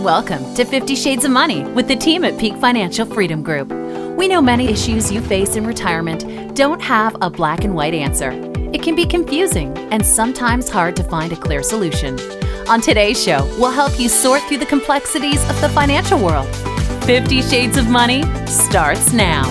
Welcome to 50 Shades of Money with the team at Peak Financial Freedom Group. We know many issues you face in retirement don't have a black and white answer. It can be confusing and sometimes hard to find a clear solution. On today's show, we'll help you sort through the complexities of the financial world. 50 Shades of Money starts now.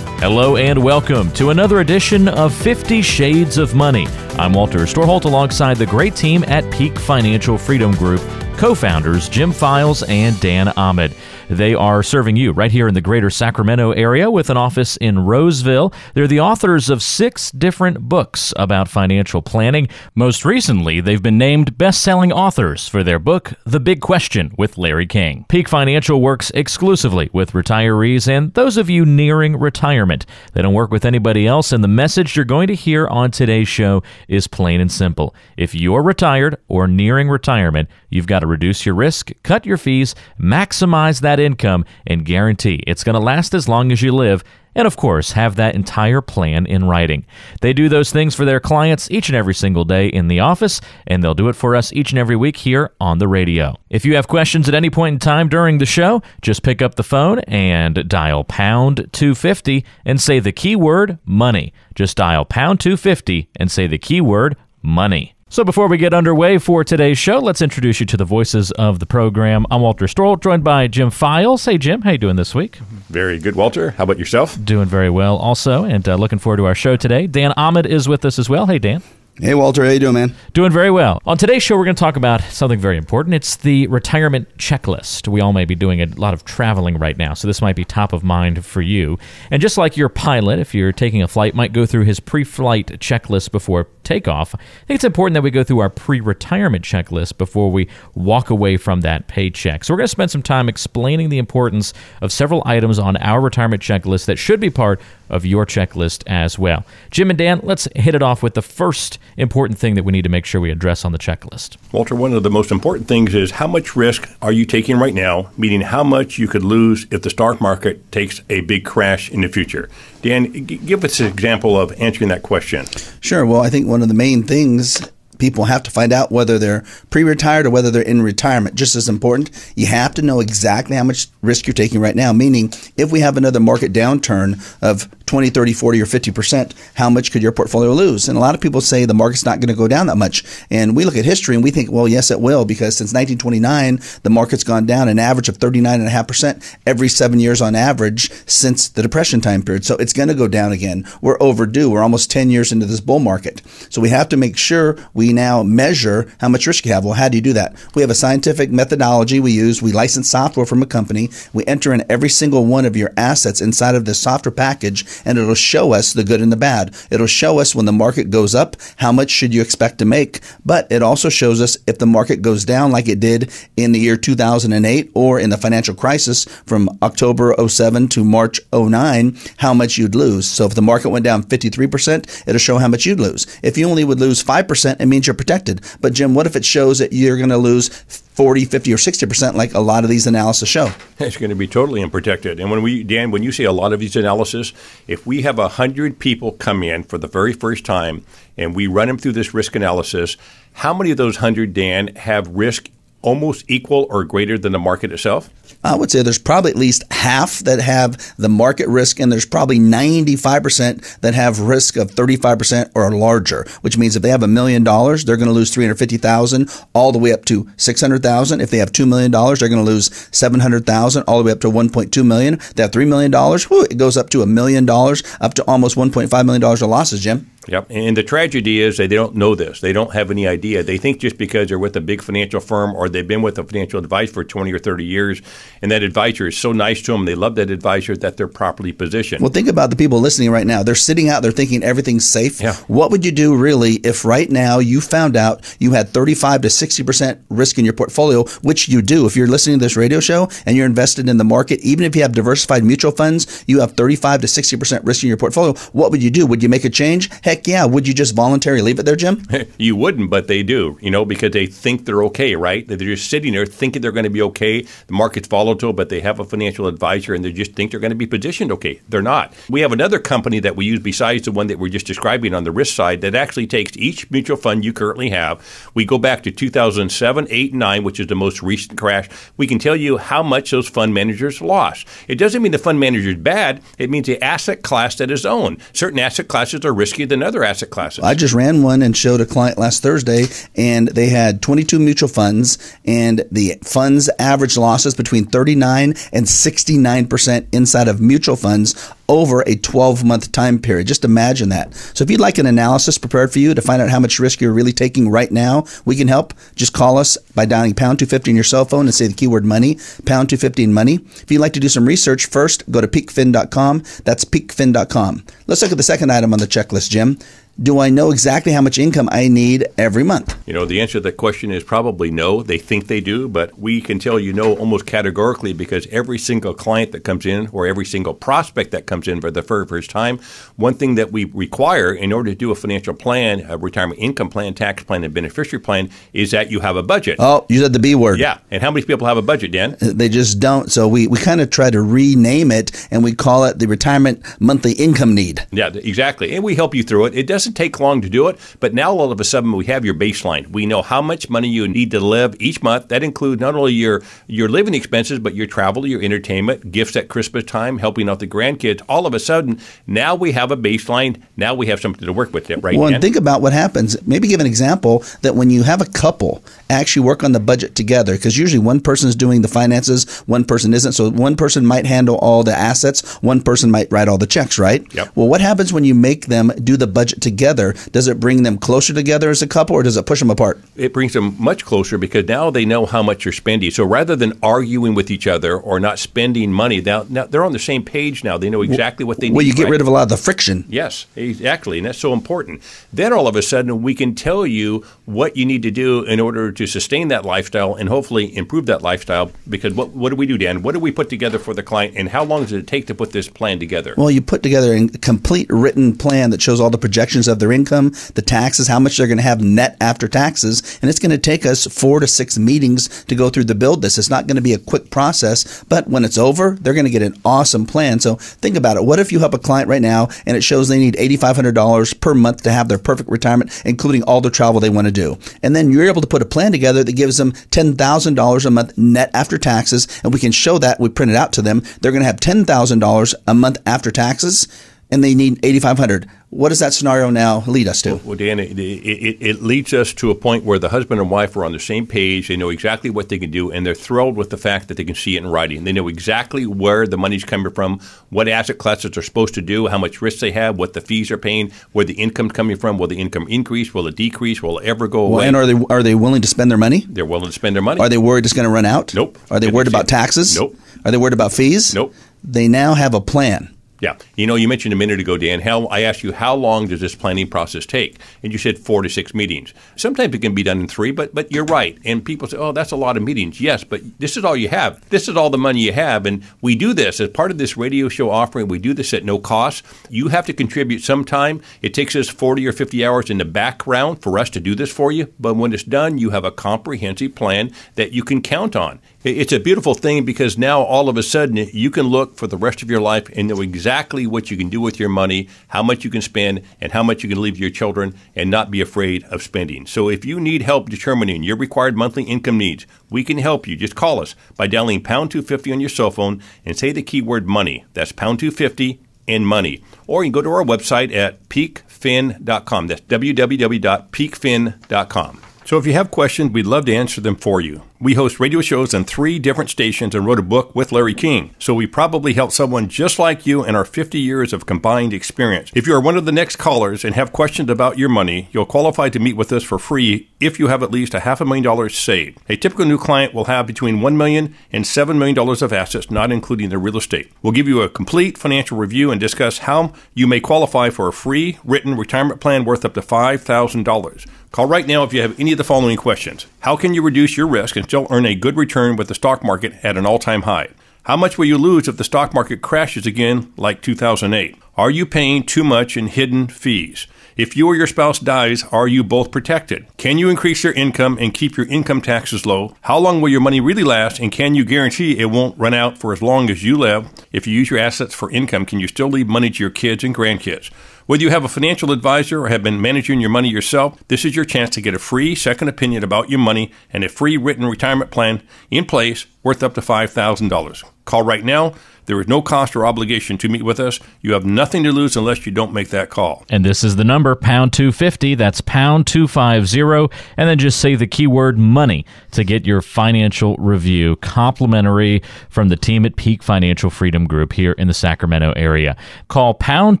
Hello and welcome to another edition of 50 Shades of Money. I'm Walter Storholt alongside the great team at Peak Financial Freedom Group co founders Jim Files and Dan Ahmed. They are serving you right here in the greater Sacramento area with an office in Roseville. They're the authors of six different books about financial planning. Most recently, they've been named best selling authors for their book, The Big Question with Larry King. Peak Financial works exclusively with retirees and those of you nearing retirement. They don't work with anybody else, and the message you're going to hear on today's show is plain and simple. If you're retired or nearing retirement, you've got to reduce your risk, cut your fees, maximize that income, and guarantee it's going to last as long as you live and of course, have that entire plan in writing. They do those things for their clients each and every single day in the office, and they'll do it for us each and every week here on the radio. If you have questions at any point in time during the show, just pick up the phone and dial pound 250 and say the keyword money. Just dial pound 250 and say the keyword money. So before we get underway for today's show, let's introduce you to the voices of the program. I'm Walter Storholt, joined by Jim Files. Hey, Jim, how you doing this week? Very good, Walter. How about yourself? Doing very well, also, and uh, looking forward to our show today. Dan Ahmed is with us as well. Hey, Dan. Hey Walter, how you doing, man? Doing very well. On today's show, we're going to talk about something very important. It's the retirement checklist. We all may be doing a lot of traveling right now, so this might be top of mind for you. And just like your pilot, if you're taking a flight, might go through his pre-flight checklist before takeoff, I think it's important that we go through our pre-retirement checklist before we walk away from that paycheck. So we're going to spend some time explaining the importance of several items on our retirement checklist that should be part of your checklist as well. Jim and Dan, let's hit it off with the first important thing that we need to make sure we address on the checklist. Walter, one of the most important things is how much risk are you taking right now, meaning how much you could lose if the stock market takes a big crash in the future. Dan, give us an example of answering that question. Sure. Well, I think one of the main things people have to find out whether they're pre-retired or whether they're in retirement. Just as important, you have to know exactly how much risk you're taking right now. Meaning, if we have another market downturn of 20, 30, 40, or 50%, how much could your portfolio lose? And a lot of people say the market's not going to go down that much. And we look at history and we think, well, yes, it will, because since 1929, the market's gone down an average of 39.5% every seven years on average since the Depression time period. So it's going to go down again. We're overdue. We're almost 10 years into this bull market. So we have to make sure we now measure how much risk you have. Well, how do you do that? We have a scientific methodology we use. We license software from a company. We enter in every single one of your assets inside of this software package and it'll show us the good and the bad. It'll show us when the market goes up, how much should you expect to make, but it also shows us if the market goes down like it did in the year 2008 or in the financial crisis from October 07 to March 09, how much you'd lose. So if the market went down 53%, it'll show how much you'd lose. If you only would lose 5%, it means you're protected. But Jim, what if it shows that you're going to lose 40, 50, or 60% like a lot of these analysis show? It's going to be totally unprotected. And when we, Dan, when you say a lot of these analysis, if we have 100 people come in for the very first time and we run them through this risk analysis, how many of those 100, Dan, have risk almost equal or greater than the market itself? I would say there's probably at least half that have the market risk, and there's probably 95% that have risk of 35% or larger, which means if they have a million dollars, they're going to lose 350,000 all the way up to 600,000. If they have $2 million, they're going to lose 700,000 all the way up to 1.2 million. If they have $3 million, whew, it goes up to a million dollars, up to almost $1.5 million of losses, Jim. Yep. And the tragedy is they don't know this. They don't have any idea. They think just because they're with a big financial firm or they've been with a financial advisor for 20 or 30 years and that advisor is so nice to them, they love that advisor that they're properly positioned. Well, think about the people listening right now. They're sitting out there thinking everything's safe. Yeah. What would you do really if right now you found out you had 35 to 60% risk in your portfolio, which you do. If you're listening to this radio show and you're invested in the market, even if you have diversified mutual funds, you have 35 to 60% risk in your portfolio. What would you do? Would you make a change? Hey, heck yeah. Would you just voluntarily leave it there, Jim? you wouldn't, but they do, you know, because they think they're okay, right? They're just sitting there thinking they're going to be okay. The market's volatile, but they have a financial advisor and they just think they're going to be positioned okay. They're not. We have another company that we use besides the one that we're just describing on the risk side that actually takes each mutual fund you currently have. We go back to 2007, 8, 9, which is the most recent crash. We can tell you how much those fund managers lost. It doesn't mean the fund manager is bad. It means the asset class that is owned. Certain asset classes are riskier than other asset classes. I just ran one and showed a client last Thursday, and they had 22 mutual funds, and the funds average losses between 39 and 69 percent inside of mutual funds over a 12 month time period. Just imagine that. So if you'd like an analysis prepared for you to find out how much risk you're really taking right now, we can help. Just call us by dialing pound 250 on your cell phone and say the keyword money, pound 250 in money. If you'd like to do some research first, go to peakfin.com. That's peakfin.com. Let's look at the second item on the checklist, Jim them do I know exactly how much income I need every month? You know, the answer to that question is probably no. They think they do, but we can tell you no almost categorically because every single client that comes in or every single prospect that comes in for the very first time, one thing that we require in order to do a financial plan, a retirement income plan, tax plan, and beneficiary plan is that you have a budget. Oh, you said the B word. Yeah. And how many people have a budget, Dan? Uh, they just don't. So we, we kind of try to rename it and we call it the retirement monthly income need. Yeah, exactly. And we help you through it. It doesn't doesn't take long to do it, but now all of a sudden we have your baseline. We know how much money you need to live each month. That includes not only your your living expenses, but your travel, your entertainment, gifts at Christmas time, helping out the grandkids. All of a sudden, now we have a baseline. Now we have something to work with. Right? Well, and think about what happens. Maybe give an example that when you have a couple actually work on the budget together, because usually one person is doing the finances, one person isn't. So one person might handle all the assets, one person might write all the checks, right? Yep. Well, what happens when you make them do the budget together? Together, does it bring them closer together as a couple or does it push them apart? It brings them much closer because now they know how much you're spending. So rather than arguing with each other or not spending money, now, now they're on the same page now. They know exactly what they need. Well, you get right? rid of a lot of the friction. Yes, exactly. And that's so important. Then all of a sudden, we can tell you what you need to do in order to sustain that lifestyle and hopefully improve that lifestyle. Because what, what do we do, Dan? What do we put together for the client and how long does it take to put this plan together? Well, you put together a complete written plan that shows all the projections of their income, the taxes, how much they're going to have net after taxes, and it's going to take us four to six meetings to go through the build this. It's not going to be a quick process, but when it's over, they're going to get an awesome plan. So think about it. What if you help a client right now and it shows they need $8,500 per month to have their perfect retirement, including all the travel they want to do? And then you're able to put a plan together that gives them $10,000 a month net after taxes, and we can show that. We print it out to them. They're going to have $10,000 a month after taxes and they need 8500 what does that scenario now lead us to? Well, Dan, it, it, it, leads us to a point where the husband and wife are on the same page. They know exactly what they can do, and they're thrilled with the fact that they can see it in writing. They know exactly where the money's coming from, what asset classes they're supposed to do, how much risk they have, what the fees are paying, where the income's coming from. Will the income increase? Will it decrease? Will it ever go away? Well, and are they are they willing to spend their money? They're willing to spend their money. Are they worried it's going to run out? Nope. Are they worried about taxes? Nope. Are they worried about fees? Nope. They now have a plan. Yeah. You know, you mentioned a minute ago, Dan, how I asked you how long does this planning process take? And you said four to six meetings. Sometimes it can be done in three, but but you're right. And people say, Oh, that's a lot of meetings. Yes, but this is all you have. This is all the money you have. And we do this as part of this radio show offering, we do this at no cost. You have to contribute some time. It takes us 40 or 50 hours in the background for us to do this for you. But when it's done, you have a comprehensive plan that you can count on. It's a beautiful thing because now all of a sudden you can look for the rest of your life and know exactly what you can do with your money, how much you can spend, and how much you can leave to your children and not be afraid of spending. So if you need help determining your required monthly income needs, we can help you. Just call us by dialing pound 250 on your cell phone and say the keyword money. That's pound 250 and money. Or you can go to our website at peakfin.com. That's www.peakfin.com. So if you have questions, we'd love to answer them for you. We host radio shows on three different stations and wrote a book with Larry King. So we probably helped someone just like you in our 50 years of combined experience. If you are one of the next callers and have questions about your money, you'll qualify to meet with us for free if you have at least a half a million dollars saved. A typical new client will have between $1 million and $7 million of assets, not including their real estate. We'll give you a complete financial review and discuss how you may qualify for a free written retirement plan worth up to $5,000. Call right now if you have any of the following questions. How can you reduce your risk and still earn a good return with the stock market at an all time high? How much will you lose if the stock market crashes again like 2008? Are you paying too much in hidden fees? If you or your spouse dies, are you both protected? Can you increase your income and keep your income taxes low? How long will your money really last? And can you guarantee it won't run out for as long as you live? If you use your assets for income, can you still leave money to your kids and grandkids? Whether you have a financial advisor or have been managing your money yourself, this is your chance to get a free second opinion about your money and a free written retirement plan in place worth up to $5,000. Call right now. There is no cost or obligation to meet with us. You have nothing to lose unless you don't make that call. And this is the number, pound 250. That's pound 250. And then just say the keyword money to get your financial review complimentary from the team at Peak Financial Freedom Group here in the Sacramento area. Call pound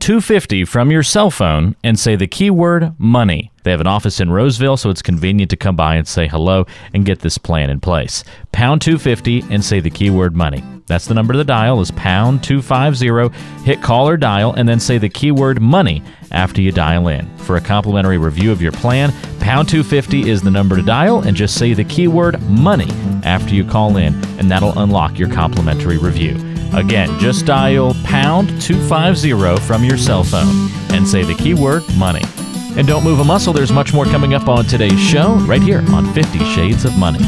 250 from your cell phone and say the keyword money. They have an office in Roseville, so it's convenient to come by and say hello and get this plan in place. Pound 250 and say the keyword money. That's the number to dial is pound 250. Hit call or dial and then say the keyword money after you dial in. For a complimentary review of your plan, pound 250 is the number to dial and just say the keyword money after you call in and that'll unlock your complimentary review. Again, just dial pound 250 from your cell phone and say the keyword money. And don't move a muscle, there's much more coming up on today's show right here on 50 Shades of Money.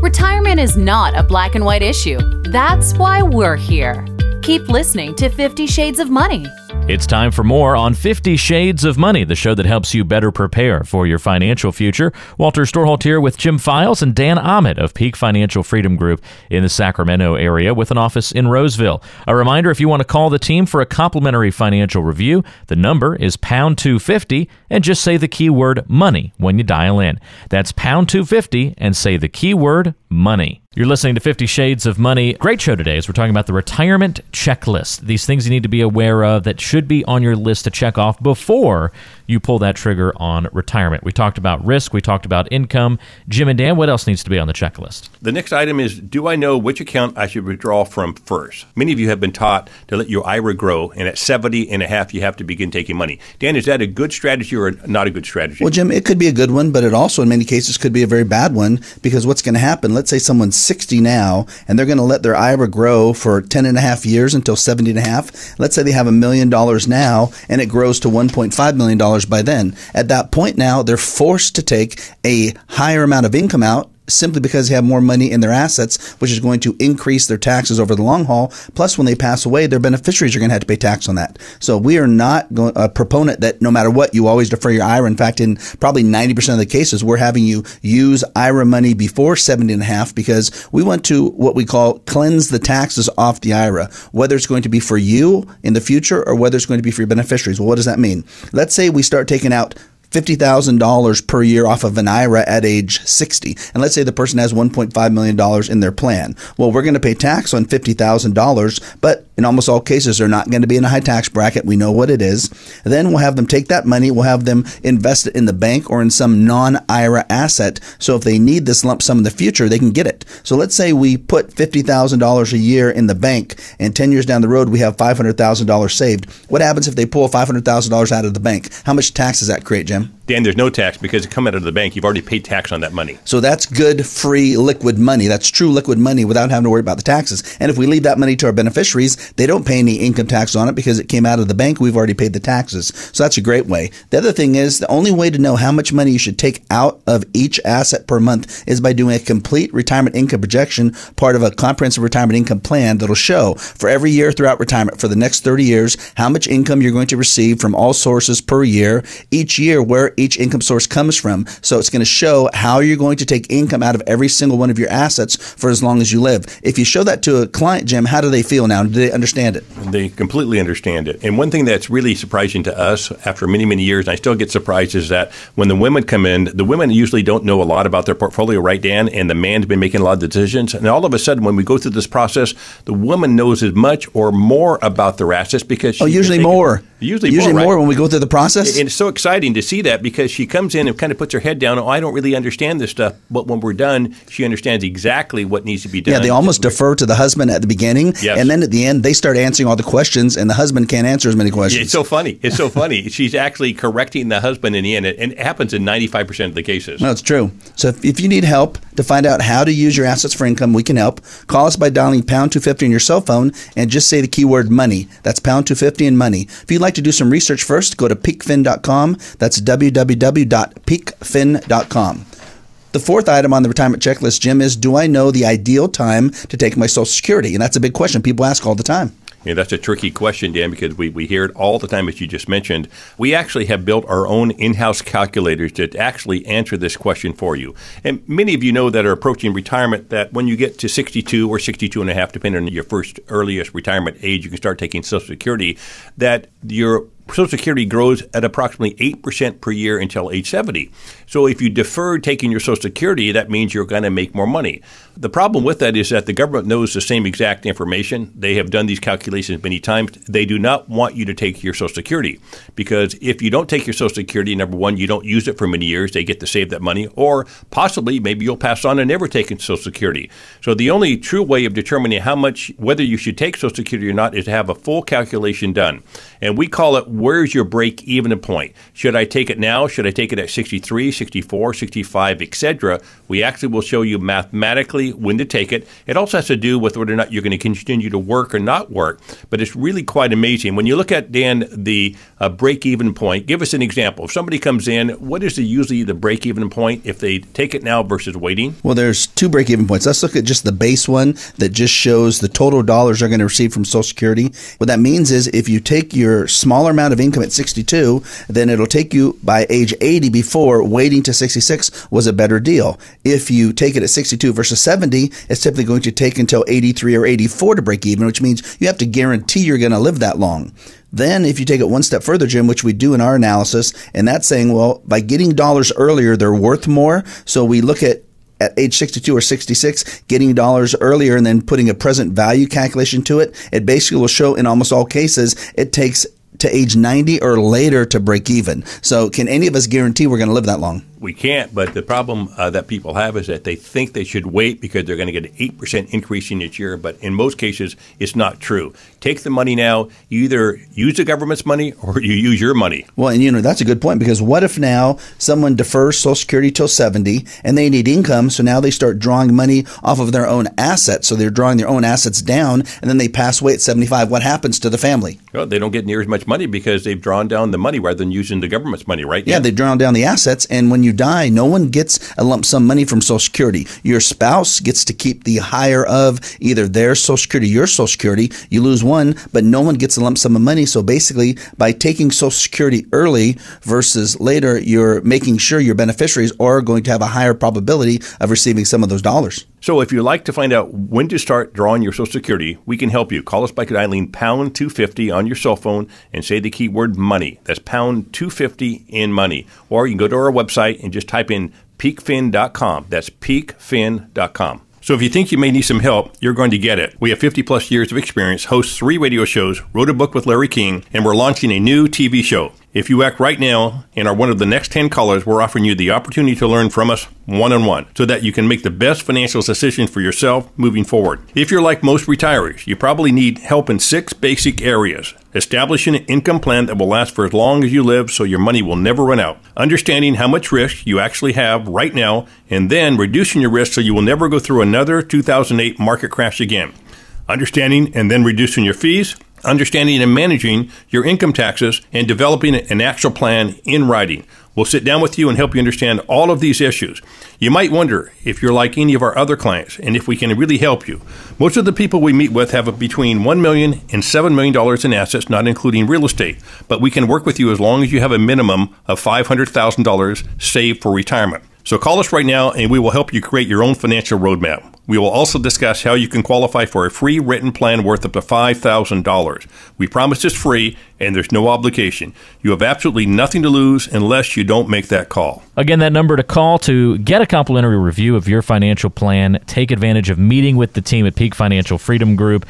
Retirement is not a black and white issue. That's why we're here. Keep listening to 50 Shades of Money. It's time for more on 50 Shades of Money, the show that helps you better prepare for your financial future. Walter Storholt here with Jim Files and Dan Ahmed of Peak Financial Freedom Group in the Sacramento area with an office in Roseville. A reminder if you want to call the team for a complimentary financial review, the number is pound 250 and just say the keyword money when you dial in. That's pound 250 and say the keyword money. You're listening to 50 Shades of Money. Great show today as we're talking about the retirement checklist. These things you need to be aware of that should be on your list to check off before you pull that trigger on retirement. We talked about risk, we talked about income. Jim and Dan, what else needs to be on the checklist? The next item is Do I know which account I should withdraw from first? Many of you have been taught to let your IRA grow, and at 70 and a half, you have to begin taking money. Dan, is that a good strategy or not a good strategy? Well, Jim, it could be a good one, but it also, in many cases, could be a very bad one because what's going to happen, let's say someone's 60 now and they're going to let their IRA grow for 10 and a half years until 70 and a half. Let's say they have a million dollars now and it grows to $1.5 million by then. At that point now, they're forced to take a higher amount of income out simply because they have more money in their assets, which is going to increase their taxes over the long haul. Plus, when they pass away, their beneficiaries are going to have to pay tax on that. So we are not a proponent that no matter what, you always defer your IRA. In fact, in probably 90% of the cases, we're having you use IRA money before 70 and a half because we want to what we call cleanse the taxes off the IRA, whether it's going to be for you in the future or whether it's going to be for your beneficiaries. Well, what does that mean? Let's say we start taking out $50,000 per year off of an IRA at age 60. And let's say the person has $1.5 million in their plan. Well, we're going to pay tax on $50,000, but in almost all cases, they're not going to be in a high tax bracket. We know what it is. Then we'll have them take that money, we'll have them invest it in the bank or in some non IRA asset. So if they need this lump sum in the future, they can get it. So let's say we put $50,000 a year in the bank and 10 years down the road, we have $500,000 saved. What happens if they pull $500,000 out of the bank? How much tax does that create, Jim? Amen. Dan, there's no tax because it come out of the bank. You've already paid tax on that money. So that's good, free, liquid money. That's true liquid money without having to worry about the taxes. And if we leave that money to our beneficiaries, they don't pay any income tax on it because it came out of the bank. We've already paid the taxes. So that's a great way. The other thing is the only way to know how much money you should take out of each asset per month is by doing a complete retirement income projection, part of a comprehensive retirement income plan that'll show for every year throughout retirement for the next 30 years how much income you're going to receive from all sources per year. Each year, where each income source comes from. So it's going to show how you're going to take income out of every single one of your assets for as long as you live. If you show that to a client, Jim, how do they feel now? Do they understand it? They completely understand it. And one thing that's really surprising to us after many, many years, and I still get surprised, is that when the women come in, the women usually don't know a lot about their portfolio, right, Dan? And the man's been making a lot of decisions. And all of a sudden, when we go through this process, the woman knows as much or more about their assets because oh, usually more. Usually, usually more, right? more when we go through the process. And it's so exciting to see that because she comes in and kind of puts her head down. Oh, I don't really understand this stuff. But when we're done, she understands exactly what needs to be done. Yeah, they almost defer to the husband at the beginning, Yes. and then at the end they start answering all the questions, and the husband can't answer as many questions. It's so funny. It's so funny. She's actually correcting the husband in the end, and it happens in 95% of the cases. No, it's true. So if, if you need help to find out how to use your assets for income, we can help. Call us by dialing pound 250 on your cell phone and just say the keyword money. That's pound 250 and money. If you'd like to do some research first, go to peakfin.com. That's www.peakfin.com. The fourth item on the retirement checklist, Jim, is do I know the ideal time to take my Social Security? And that's a big question people ask all the time. Yeah, that's a tricky question, Dan, because we, we hear it all the time, as you just mentioned. We actually have built our own in house calculators that actually answer this question for you. And many of you know that are approaching retirement that when you get to 62 or 62 and a half, depending on your first earliest retirement age, you can start taking Social Security, that your Social Security grows at approximately 8% per year until age 70. So if you defer taking your Social Security, that means you're going to make more money. The problem with that is that the government knows the same exact information. They have done these calculations many times. They do not want you to take your Social Security because if you don't take your Social Security, number one, you don't use it for many years. They get to save that money, or possibly maybe you'll pass on and never take Social Security. So the only true way of determining how much, whether you should take Social Security or not, is to have a full calculation done. And we call it where's your break even point? Should I take it now? Should I take it at 63, 64, 65, etc.? We actually will show you mathematically when to take it. It also has to do with whether or not you're going to continue to work or not work. But it's really quite amazing. When you look at, Dan, the uh, break even point, give us an example. If somebody comes in, what is the, usually the break even point if they take it now versus waiting? Well, there's two break even points. Let's look at just the base one that just shows the total dollars they're going to receive from Social Security. What that means is if you take your smaller amount of income at 62, then it'll take you by age 80 before waiting to 66 was a better deal. If you take it at 62 versus 70, it's typically going to take until 83 or 84 to break even, which means you have to guarantee you're going to live that long. Then, if you take it one step further, Jim, which we do in our analysis, and that's saying, well, by getting dollars earlier, they're worth more. So we look at at age 62 or 66, getting dollars earlier and then putting a present value calculation to it, it basically will show in almost all cases it takes to age 90 or later to break even. So, can any of us guarantee we're going to live that long? We can't, but the problem uh, that people have is that they think they should wait because they're going to get an 8% increase in each year, but in most cases, it's not true. Take the money now. You either use the government's money or you use your money. Well, and you know, that's a good point because what if now someone defers Social Security till 70 and they need income, so now they start drawing money off of their own assets. So they're drawing their own assets down and then they pass away at 75. What happens to the family? Well, they don't get near as much money because they've drawn down the money rather than using the government's money, right? Yeah, they've drawn down the assets. And when you die, no one gets a lump sum money from Social Security. Your spouse gets to keep the higher of either their Social Security, your Social Security. You lose one, but no one gets a lump sum of money. So basically, by taking Social Security early versus later, you're making sure your beneficiaries are going to have a higher probability of receiving some of those dollars. So if you'd like to find out when to start drawing your Social Security, we can help you. Call us by dialing pound 250 on your cell phone and say the keyword money. That's pound 250 in money. Or you can go to our website and just type in peakfin.com. That's peakfin.com. So if you think you may need some help, you're going to get it. We have 50 plus years of experience, host three radio shows, wrote a book with Larry King, and we're launching a new TV show. If you act right now and are one of the next 10 callers, we're offering you the opportunity to learn from us one on one so that you can make the best financial decisions for yourself moving forward. If you're like most retirees, you probably need help in six basic areas. Establishing an income plan that will last for as long as you live so your money will never run out. Understanding how much risk you actually have right now and then reducing your risk so you will never go through another 2008 market crash again. Understanding and then reducing your fees understanding and managing your income taxes, and developing an actual plan in writing. We'll sit down with you and help you understand all of these issues. You might wonder if you're like any of our other clients and if we can really help you. Most of the people we meet with have between $1 million and $7 million in assets, not including real estate, but we can work with you as long as you have a minimum of $500,000 saved for retirement. So call us right now and we will help you create your own financial roadmap. We will also discuss how you can qualify for a free written plan worth up to $5,000. We promise it's free and there's no obligation. You have absolutely nothing to lose unless you don't make that call. Again, that number to call to get a complimentary review of your financial plan, take advantage of meeting with the team at Peak Financial Freedom Group.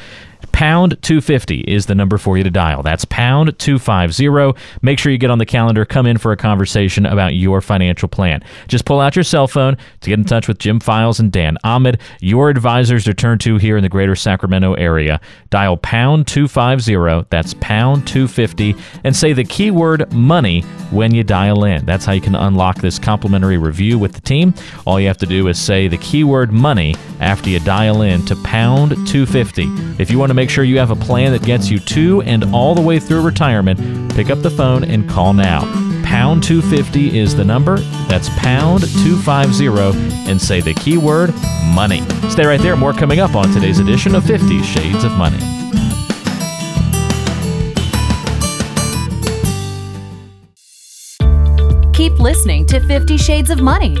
Pound 250 is the number for you to dial. That's pound 250. Make sure you get on the calendar, come in for a conversation about your financial plan. Just pull out your cell phone to get in touch with Jim Files and Dan Ahmed, your advisors to turn to here in the greater Sacramento area. Dial pound 250, that's pound 250, and say the keyword money when you dial in. That's how you can unlock this complimentary review with the team. All you have to do is say the keyword money after you dial in to pound 250. If you want to make sure you have a plan that gets you to and all the way through retirement, pick up the phone and call now. Pound 250 is the number. That's pound 250 and say the keyword money. Stay right there. More coming up on today's edition of 50 Shades of Money. Keep listening to 50 Shades of Money.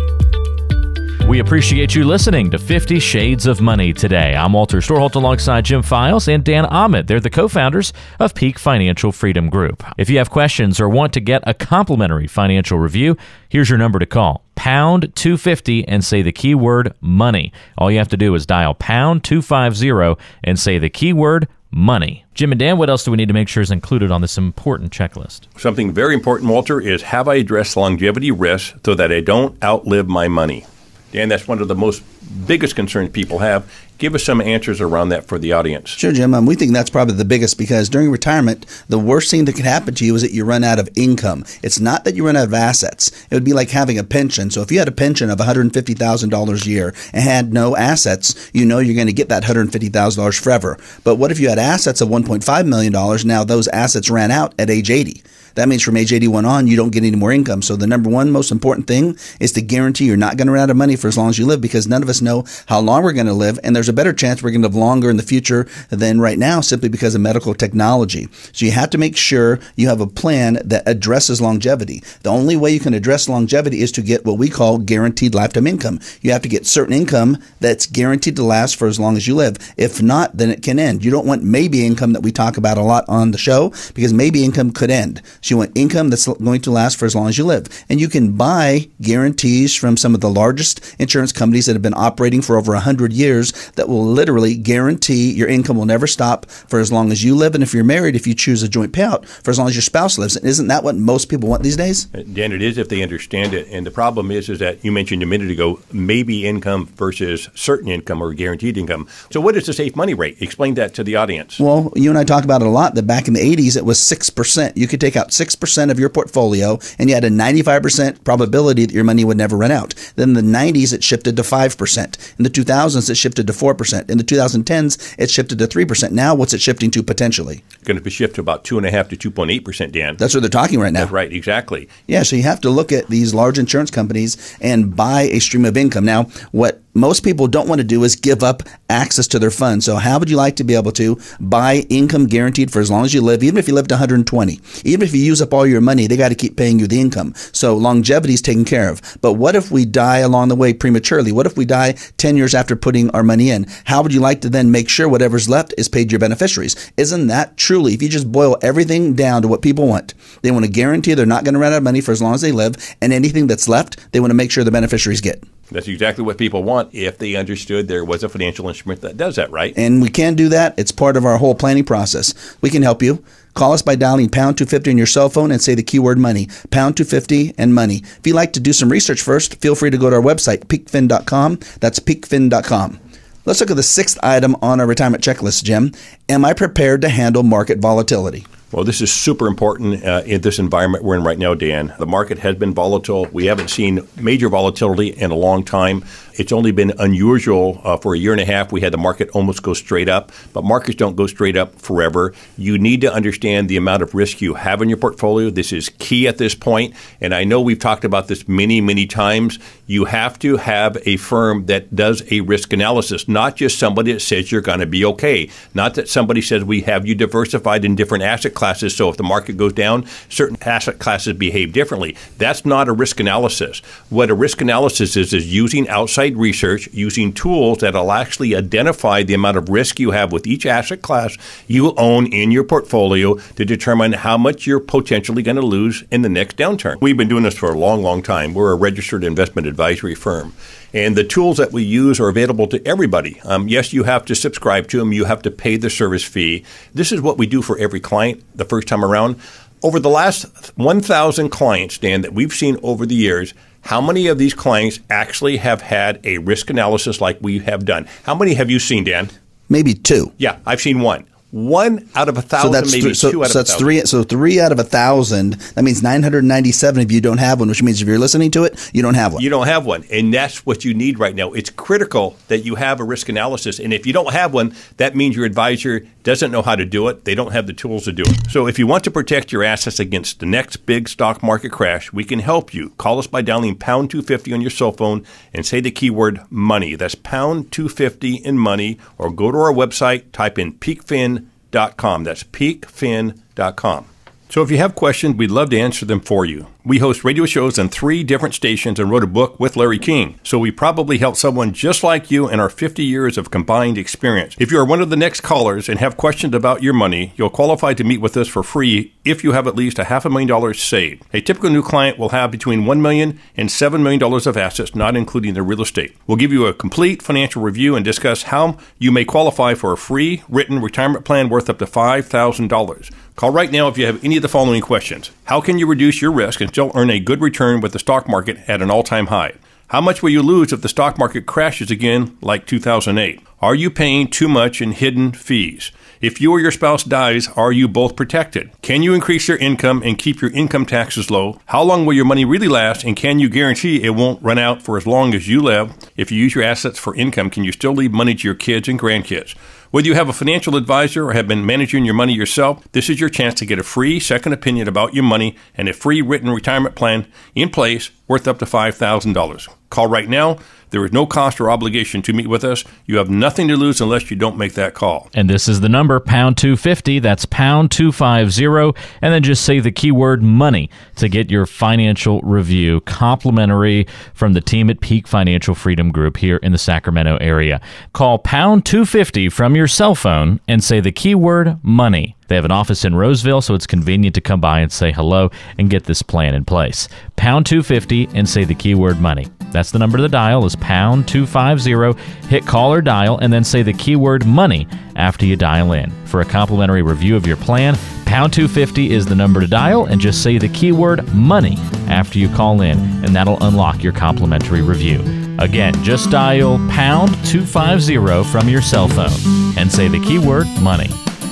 We appreciate you listening to 50 Shades of Money today. I'm Walter Storholt alongside Jim Files and Dan Ahmed. They're the co founders of Peak Financial Freedom Group. If you have questions or want to get a complimentary financial review, here's your number to call pound 250 and say the keyword money. All you have to do is dial pound 250 and say the keyword money. Jim and Dan, what else do we need to make sure is included on this important checklist? Something very important, Walter, is have I addressed longevity risks so that I don't outlive my money? Dan, that's one of the most biggest concerns people have. Give us some answers around that for the audience. Sure, Jim. Um, we think that's probably the biggest because during retirement, the worst thing that can happen to you is that you run out of income. It's not that you run out of assets. It would be like having a pension. So if you had a pension of $150,000 a year and had no assets, you know you're going to get that $150,000 forever. But what if you had assets of $1.5 million? Now those assets ran out at age 80. That means from age 81 on, you don't get any more income. So the number one most important thing is to guarantee you're not going to run out of money for as long as you live because none of us know how long we're going to live. And there's a better chance we're going to live longer in the future than right now simply because of medical technology. So you have to make sure you have a plan that addresses longevity. The only way you can address longevity is to get what we call guaranteed lifetime income. You have to get certain income that's guaranteed to last for as long as you live. If not, then it can end. You don't want maybe income that we talk about a lot on the show because maybe income could end. You want income that's going to last for as long as you live. And you can buy guarantees from some of the largest insurance companies that have been operating for over 100 years that will literally guarantee your income will never stop for as long as you live. And if you're married, if you choose a joint payout, for as long as your spouse lives. And isn't that what most people want these days? Uh, Dan, it is if they understand it. And the problem is, is that you mentioned a minute ago, maybe income versus certain income or guaranteed income. So what is the safe money rate? Explain that to the audience. Well, you and I talk about it a lot that back in the 80s, it was 6%. You could take out 6% of your portfolio and you had a 95% probability that your money would never run out. Then in the 90s, it shifted to 5%. In the 2000s, it shifted to 4%. In the 2010s, it shifted to 3%. Now, what's it shifting to potentially? Going to be shift to about 2.5 to 2.8%, Dan. That's what they're talking right now. That's right, exactly. Yeah, so you have to look at these large insurance companies and buy a stream of income. Now, what most people don't want to do is give up access to their funds. So, how would you like to be able to buy income guaranteed for as long as you live, even if you live to 120? Even if you use up all your money, they got to keep paying you the income. So, longevity is taken care of. But what if we die along the way prematurely? What if we die 10 years after putting our money in? How would you like to then make sure whatever's left is paid to your beneficiaries? Isn't that truly, if you just boil everything down to what people want, they want to guarantee they're not going to run out of money for as long as they live, and anything that's left, they want to make sure the beneficiaries get. That's exactly what people want if they understood there was a financial instrument that does that, right? And we can do that. It's part of our whole planning process. We can help you. Call us by dialing pound 250 on your cell phone and say the keyword money. Pound 250 and money. If you'd like to do some research first, feel free to go to our website, peakfin.com. That's peakfin.com. Let's look at the sixth item on our retirement checklist, Jim. Am I prepared to handle market volatility? Well, this is super important uh, in this environment we're in right now, Dan. The market has been volatile. We haven't seen major volatility in a long time. It's only been unusual uh, for a year and a half. We had the market almost go straight up, but markets don't go straight up forever. You need to understand the amount of risk you have in your portfolio. This is key at this point. And I know we've talked about this many, many times. You have to have a firm that does a risk analysis, not just somebody that says you're going to be okay. Not that somebody says we have you diversified in different asset classes. So if the market goes down, certain asset classes behave differently. That's not a risk analysis. What a risk analysis is, is using outside research using tools that'll actually identify the amount of risk you have with each asset class you own in your portfolio to determine how much you're potentially going to lose in the next downturn. We've been doing this for a long, long time. We're a registered investment advisory firm. And the tools that we use are available to everybody. Um, yes, you have to subscribe to them, you have to pay the service fee. This is what we do for every client the first time around. Over the last 1,000 clients, Dan, that we've seen over the years, how many of these clients actually have had a risk analysis like we have done? How many have you seen, Dan? Maybe two. Yeah, I've seen one one out of a thousand, so that's maybe so, two out so of a thousand. three. So three out of a thousand. That means nine hundred ninety-seven if you don't have one, which means if you're listening to it, you don't have one. You don't have one, and that's what you need right now. It's critical that you have a risk analysis, and if you don't have one, that means your advisor doesn't know how to do it. They don't have the tools to do it. So if you want to protect your assets against the next big stock market crash, we can help you. Call us by dialing pound two fifty on your cell phone and say the keyword money. That's pound two fifty in money, or go to our website, type in peakfin peakfin.com. That's peakfin.com. So if you have questions, we'd love to answer them for you. We host radio shows on three different stations and wrote a book with Larry King. So we probably helped someone just like you in our 50 years of combined experience. If you are one of the next callers and have questions about your money, you'll qualify to meet with us for free if you have at least a half a million dollars saved. A typical new client will have between $1 million and $7 million of assets, not including their real estate. We'll give you a complete financial review and discuss how you may qualify for a free written retirement plan worth up to $5,000. Call right now if you have any of the following questions. How can you reduce your risk and still earn a good return with the stock market at an all time high? How much will you lose if the stock market crashes again like 2008? Are you paying too much in hidden fees? If you or your spouse dies, are you both protected? Can you increase your income and keep your income taxes low? How long will your money really last? And can you guarantee it won't run out for as long as you live? If you use your assets for income, can you still leave money to your kids and grandkids? Whether you have a financial advisor or have been managing your money yourself, this is your chance to get a free second opinion about your money and a free written retirement plan in place worth up to $5,000. Call right now. There is no cost or obligation to meet with us. You have nothing to lose unless you don't make that call. And this is the number, pound 250. That's pound 250. And then just say the keyword money to get your financial review complimentary from the team at Peak Financial Freedom Group here in the Sacramento area. Call pound 250 from your cell phone and say the keyword money. They have an office in Roseville, so it's convenient to come by and say hello and get this plan in place. Pound 250 and say the keyword money. That's the number to dial is pound 250. Hit call or dial and then say the keyword money after you dial in. For a complimentary review of your plan, pound 250 is the number to dial and just say the keyword money after you call in and that'll unlock your complimentary review. Again, just dial pound 250 from your cell phone and say the keyword money.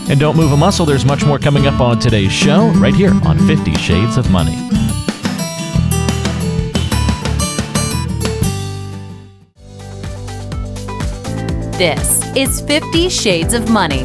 And don't move a muscle, there's much more coming up on today's show right here on 50 Shades of Money. This is 50 Shades of Money.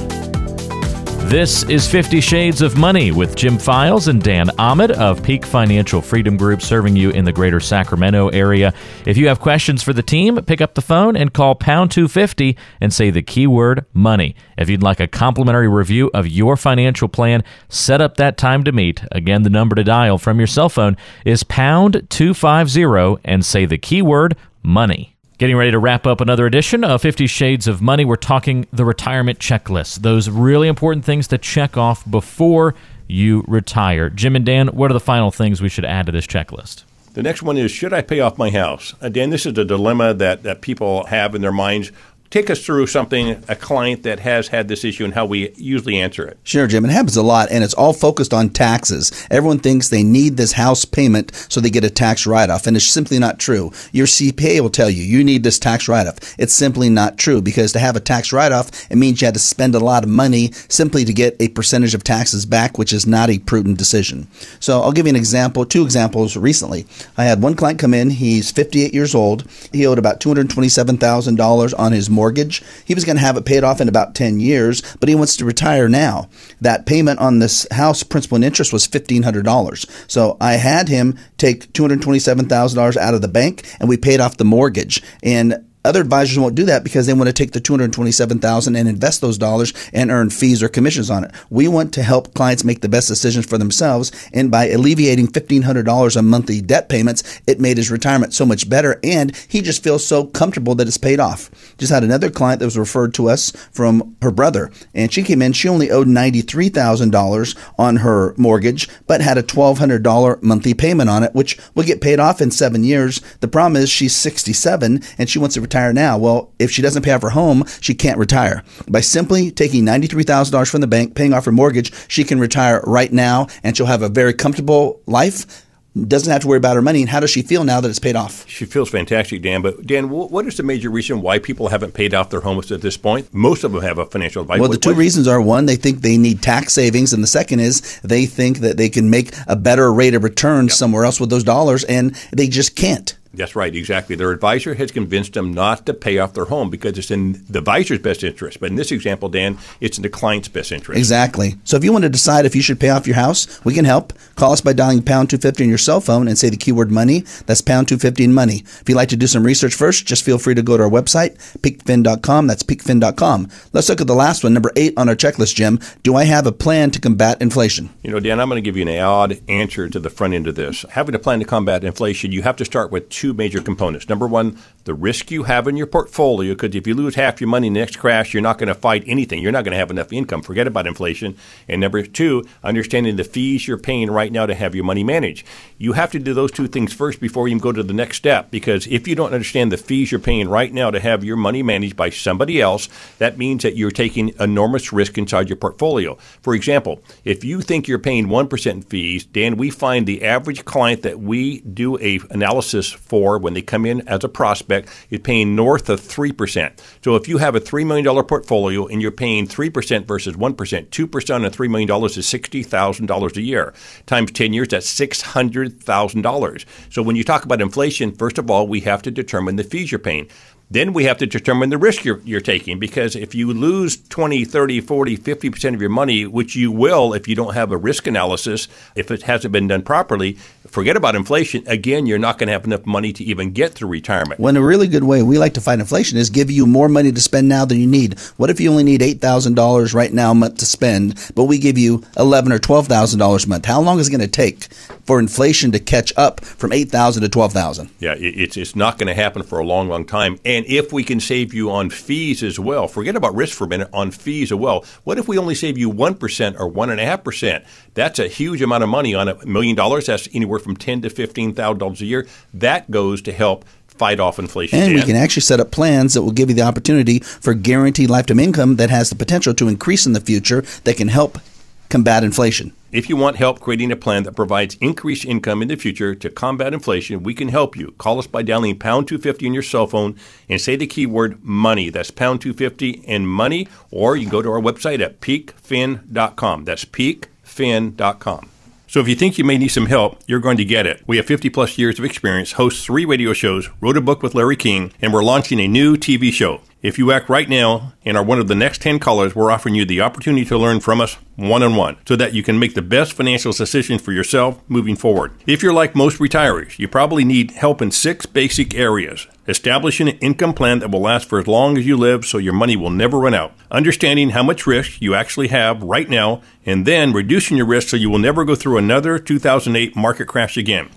This is 50 Shades of Money with Jim Files and Dan Ahmed of Peak Financial Freedom Group, serving you in the greater Sacramento area. If you have questions for the team, pick up the phone and call pound 250 and say the keyword money. If you'd like a complimentary review of your financial plan, set up that time to meet. Again, the number to dial from your cell phone is pound 250 and say the keyword money. Getting ready to wrap up another edition of 50 Shades of Money. We're talking the retirement checklist, those really important things to check off before you retire. Jim and Dan, what are the final things we should add to this checklist? The next one is Should I pay off my house? Uh, Dan, this is a dilemma that, that people have in their minds. Take us through something, a client that has had this issue and how we usually answer it. Sure, Jim. It happens a lot, and it's all focused on taxes. Everyone thinks they need this house payment so they get a tax write off, and it's simply not true. Your CPA will tell you you need this tax write off. It's simply not true because to have a tax write off, it means you had to spend a lot of money simply to get a percentage of taxes back, which is not a prudent decision. So I'll give you an example, two examples recently. I had one client come in, he's 58 years old. He owed about $227,000 on his mortgage. He was going to have it paid off in about 10 years, but he wants to retire now. That payment on this house, principal and interest, was $1,500. So I had him take $227,000 out of the bank and we paid off the mortgage. And other advisors won't do that because they want to take the 227,000 and invest those dollars and earn fees or commissions on it. We want to help clients make the best decisions for themselves and by alleviating $1500 a monthly debt payments, it made his retirement so much better and he just feels so comfortable that it's paid off. Just had another client that was referred to us from her brother and she came in she only owed $93,000 on her mortgage but had a $1200 monthly payment on it which will get paid off in 7 years. The problem is she's 67 and she wants to retire now. Well, if she doesn't pay off her home, she can't retire. By simply taking $93,000 from the bank, paying off her mortgage, she can retire right now and she'll have a very comfortable life doesn't have to worry about her money. And how does she feel now that it's paid off? She feels fantastic, Dan. But Dan, what is the major reason why people haven't paid off their homes at this point? Most of them have a financial advisor. Well, the two reasons are one, they think they need tax savings, and the second is they think that they can make a better rate of return yep. somewhere else with those dollars, and they just can't. That's right, exactly. Their advisor has convinced them not to pay off their home because it's in the advisor's best interest. But in this example, Dan, it's in the client's best interest. Exactly. So if you want to decide if you should pay off your house, we can help. Call us by dialing pound 250 on your cell phone and say the keyword money. That's pound 250 in money. If you'd like to do some research first, just feel free to go to our website, peakfin.com. That's peakfin.com. Let's look at the last one, number eight on our checklist, Jim. Do I have a plan to combat inflation? You know, Dan, I'm going to give you an odd answer to the front end of this. Having a plan to combat inflation, you have to start with two major components. Number one, the risk you have in your portfolio, because if you lose half your money in the next crash, you're not going to fight anything. You're not going to have enough income. Forget about inflation. And number two, understanding the fees you're paying right now to have your money managed. You have to do those two things first before you go to the next step, because if you don't understand the fees you're paying right now to have your money managed by somebody else, that means that you're taking enormous risk inside your portfolio. For example, if you think you're paying 1% fees, Dan, we find the average client that we do a analysis for when they come in as a prospect is paying north of 3%. So if you have a $3 million portfolio and you're paying 3% versus 1%, 2% on $3 million is $60,000 a year. Times 10 years, that's $600,000. So when you talk about inflation, first of all, we have to determine the fees you're paying. Then we have to determine the risk you're, you're, taking because if you lose 20, 30, 40, 50% of your money, which you will if you don't have a risk analysis, if it hasn't been done properly, forget about inflation. Again, you're not going to have enough money to even get through retirement. When a really good way we like to fight inflation is give you more money to spend now than you need. What if you only need $8,000 right now a month to spend, but we give you $11,000 or $12,000 a month? How long is it going to take for inflation to catch up from 8,000 to 12,000? Yeah, it's, it's not going to happen for a long, long time. And and if we can save you on fees as well, forget about risk for a minute on fees as well. What if we only save you 1% or 1.5%? That's a huge amount of money on a million dollars. That's anywhere from ten to $15,000 a year. That goes to help fight off inflation. And we can actually set up plans that will give you the opportunity for guaranteed lifetime income that has the potential to increase in the future that can help combat inflation. If you want help creating a plan that provides increased income in the future to combat inflation, we can help you. Call us by dialing pound 250 on your cell phone and say the keyword money. That's pound 250 and money, or you can go to our website at peakfin.com. That's peakfin.com. So if you think you may need some help, you're going to get it. We have 50 plus years of experience, host three radio shows, wrote a book with Larry King, and we're launching a new TV show. If you act right now and are one of the next 10 callers, we're offering you the opportunity to learn from us one on one so that you can make the best financial decisions for yourself moving forward. If you're like most retirees, you probably need help in six basic areas. Establishing an income plan that will last for as long as you live so your money will never run out. Understanding how much risk you actually have right now and then reducing your risk so you will never go through another 2008 market crash again.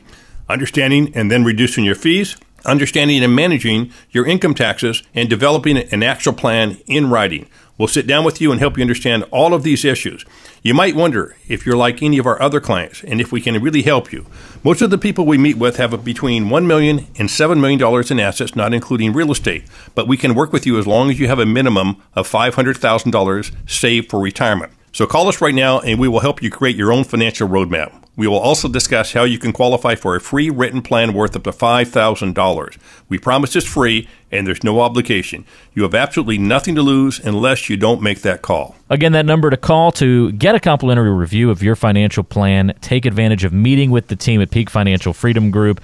Understanding and then reducing your fees understanding and managing your income taxes, and developing an actual plan in writing. We'll sit down with you and help you understand all of these issues. You might wonder if you're like any of our other clients and if we can really help you. Most of the people we meet with have between $1 million and $7 million in assets, not including real estate. But we can work with you as long as you have a minimum of $500,000 saved for retirement. So call us right now and we will help you create your own financial roadmap. We will also discuss how you can qualify for a free written plan worth up to $5,000. We promise it's free and there's no obligation. You have absolutely nothing to lose unless you don't make that call. Again, that number to call to get a complimentary review of your financial plan, take advantage of meeting with the team at Peak Financial Freedom Group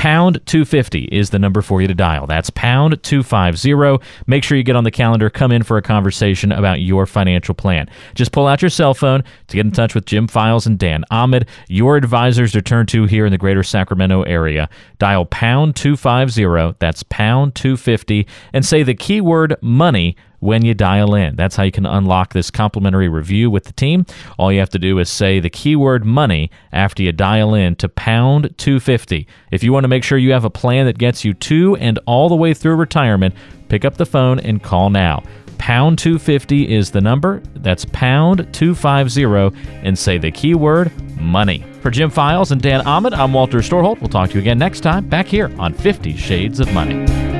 Pound 250 is the number for you to dial. That's pound 250. Make sure you get on the calendar, come in for a conversation about your financial plan. Just pull out your cell phone to get in touch with Jim Files and Dan Ahmad, your advisors to turn to here in the greater Sacramento area. Dial pound 250, that's pound 250, and say the keyword money when you dial in. That's how you can unlock this complimentary review with the team. All you have to do is say the keyword money after you dial in to pound 250. If you want to make sure you have a plan that gets you to and all the way through retirement, pick up the phone and call now. Pound 250 is the number. That's pound 250 and say the keyword money. For Jim Files and Dan Ahmad, I'm Walter Storholt. We'll talk to you again next time back here on 50 Shades of Money.